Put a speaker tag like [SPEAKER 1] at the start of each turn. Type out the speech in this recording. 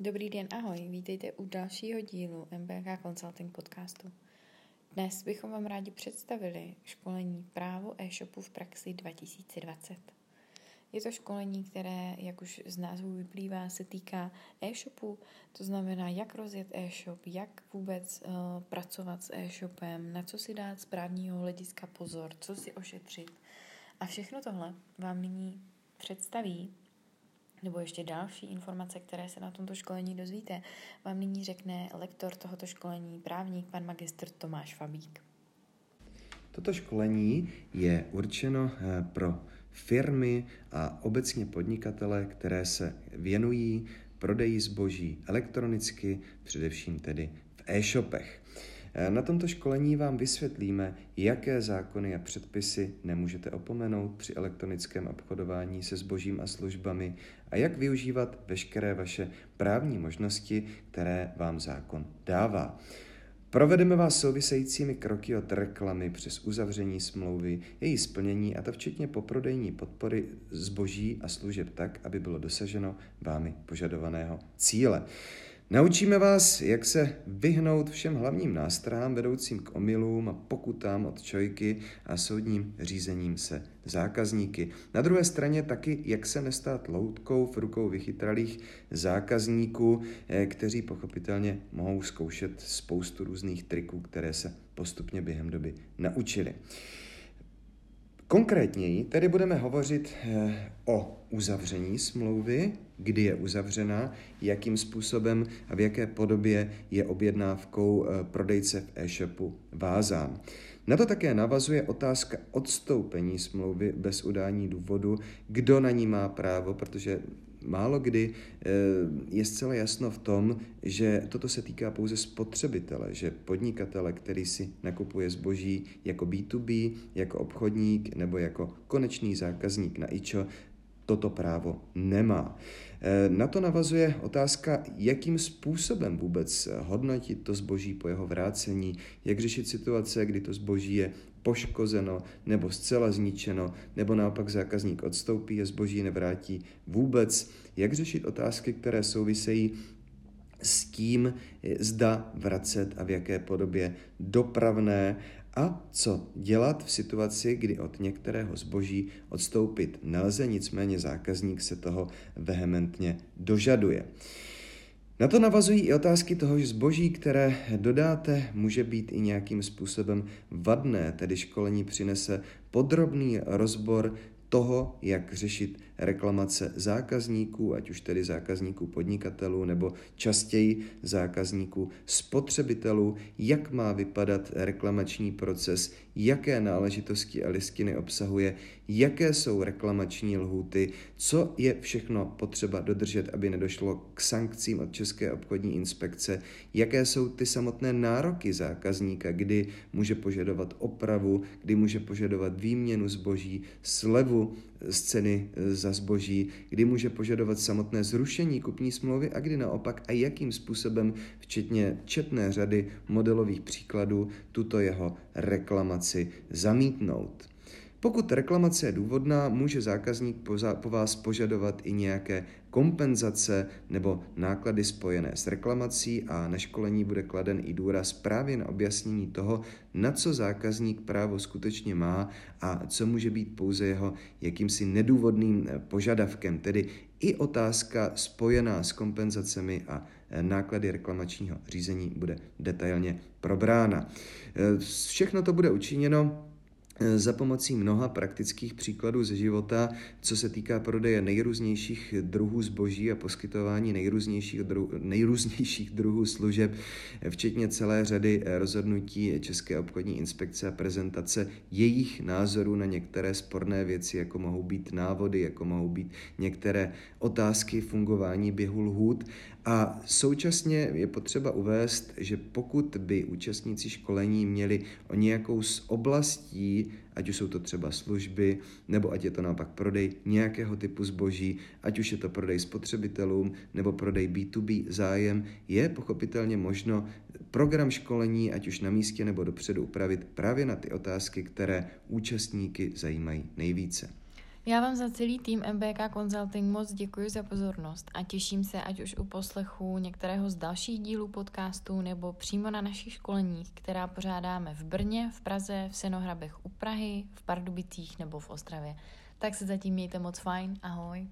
[SPEAKER 1] Dobrý den, ahoj, vítejte u dalšího dílu MBK Consulting podcastu. Dnes bychom vám rádi představili školení právo e-shopu v praxi 2020. Je to školení, které, jak už z názvu vyplývá, se týká e-shopu, to znamená, jak rozjet e-shop, jak vůbec uh, pracovat s e-shopem, na co si dát z právního hlediska pozor, co si ošetřit. A všechno tohle vám nyní představí nebo ještě další informace, které se na tomto školení dozvíte, vám nyní řekne lektor tohoto školení, právník pan magistr Tomáš Fabík.
[SPEAKER 2] Toto školení je určeno eh, pro firmy a obecně podnikatele, které se věnují prodeji zboží elektronicky, především tedy v e-shopech. Na tomto školení vám vysvětlíme, jaké zákony a předpisy nemůžete opomenout při elektronickém obchodování se zbožím a službami a jak využívat veškeré vaše právní možnosti, které vám zákon dává. Provedeme vás souvisejícími kroky od reklamy přes uzavření smlouvy, její splnění a to včetně poprodejní podpory zboží a služeb tak, aby bylo dosaženo vámi požadovaného cíle. Naučíme vás, jak se vyhnout všem hlavním nástrahám vedoucím k omylům a pokutám od čojky a soudním řízením se zákazníky. Na druhé straně taky, jak se nestát loutkou v rukou vychytralých zákazníků, eh, kteří pochopitelně mohou zkoušet spoustu různých triků, které se postupně během doby naučili. Konkrétněji tedy budeme hovořit eh, o uzavření smlouvy, kdy je uzavřena, jakým způsobem a v jaké podobě je objednávkou eh, prodejce v e-shopu vázán. Na to také navazuje otázka odstoupení smlouvy bez udání důvodu, kdo na ní má právo, protože málo kdy eh, je zcela jasno v tom, že toto se týká pouze spotřebitele, že podnikatele, který si nakupuje zboží jako B2B, jako obchodník nebo jako konečný zákazník na IČO, toto právo nemá. Eh, na to navazuje otázka, jakým způsobem vůbec hodnotit to zboží po jeho vrácení, jak řešit situace, kdy to zboží je poškozeno nebo zcela zničeno, nebo naopak zákazník odstoupí a zboží nevrátí vůbec, jak řešit otázky, které souvisejí s tím, zda vracet a v jaké podobě dopravné a co dělat v situaci, kdy od některého zboží odstoupit nelze, nicméně zákazník se toho vehementně dožaduje. Na to navazují i otázky toho, že zboží, které dodáte, může být i nějakým způsobem vadné, tedy školení přinese podrobný rozbor toho, jak řešit reklamace zákazníků, ať už tedy zákazníků podnikatelů nebo častěji zákazníků spotřebitelů, jak má vypadat reklamační proces, jaké náležitosti a listiny obsahuje, jaké jsou reklamační lhuty, co je všechno potřeba dodržet, aby nedošlo k sankcím od České obchodní inspekce, jaké jsou ty samotné nároky zákazníka, kdy může požadovat opravu, kdy může požadovat výměnu zboží, slevu z ceny za zboží, kdy může požadovat samotné zrušení kupní smlouvy a kdy naopak a jakým způsobem, včetně četné řady modelových příkladů, tuto jeho reklamaci zamítnout. Pokud reklamace je důvodná, může zákazník po vás požadovat i nějaké kompenzace nebo náklady spojené s reklamací a na školení bude kladen i důraz právě na objasnění toho, na co zákazník právo skutečně má a co může být pouze jeho jakýmsi nedůvodným eh, požadavkem, tedy i otázka spojená s kompenzacemi a eh, náklady reklamačního řízení bude detailně probrána. Eh, všechno to bude učiněno za pomocí mnoha praktických příkladů ze života, co se týká prodeje nejrůznějších druhů zboží a poskytování nejrůznějších, druh, nejrůznějších druhů služeb, eh, včetně celé řady eh, rozhodnutí České obchodní inspekce a prezentace jejich názorů na některé sporné věci, jako mohou být návody, jako mohou být některé otázky fungování běhu lhůt. A současně je potřeba uvést, že pokud by účastníci školení měli o nějakou z oblastí, ať už jsou to třeba služby, nebo ať je to naopak prodej nějakého typu zboží, ať už je to prodej spotřebitelům, nebo prodej B2B zájem, je pochopitelně možno program školení, ať už na místě nebo dopředu upravit právě na ty otázky, které účastníky zajímají nejvíce.
[SPEAKER 1] Já vám za celý tým MBK Consulting moc děkuji za pozornost a těším se, ať už u poslechu některého z dalších dílů podcastu nebo přímo na našich školeních, která pořádáme v Brně, v Praze, v Senohrabech u Prahy, v Pardubicích nebo v Ostravě. Tak se zatím mějte moc fajn. Ahoj.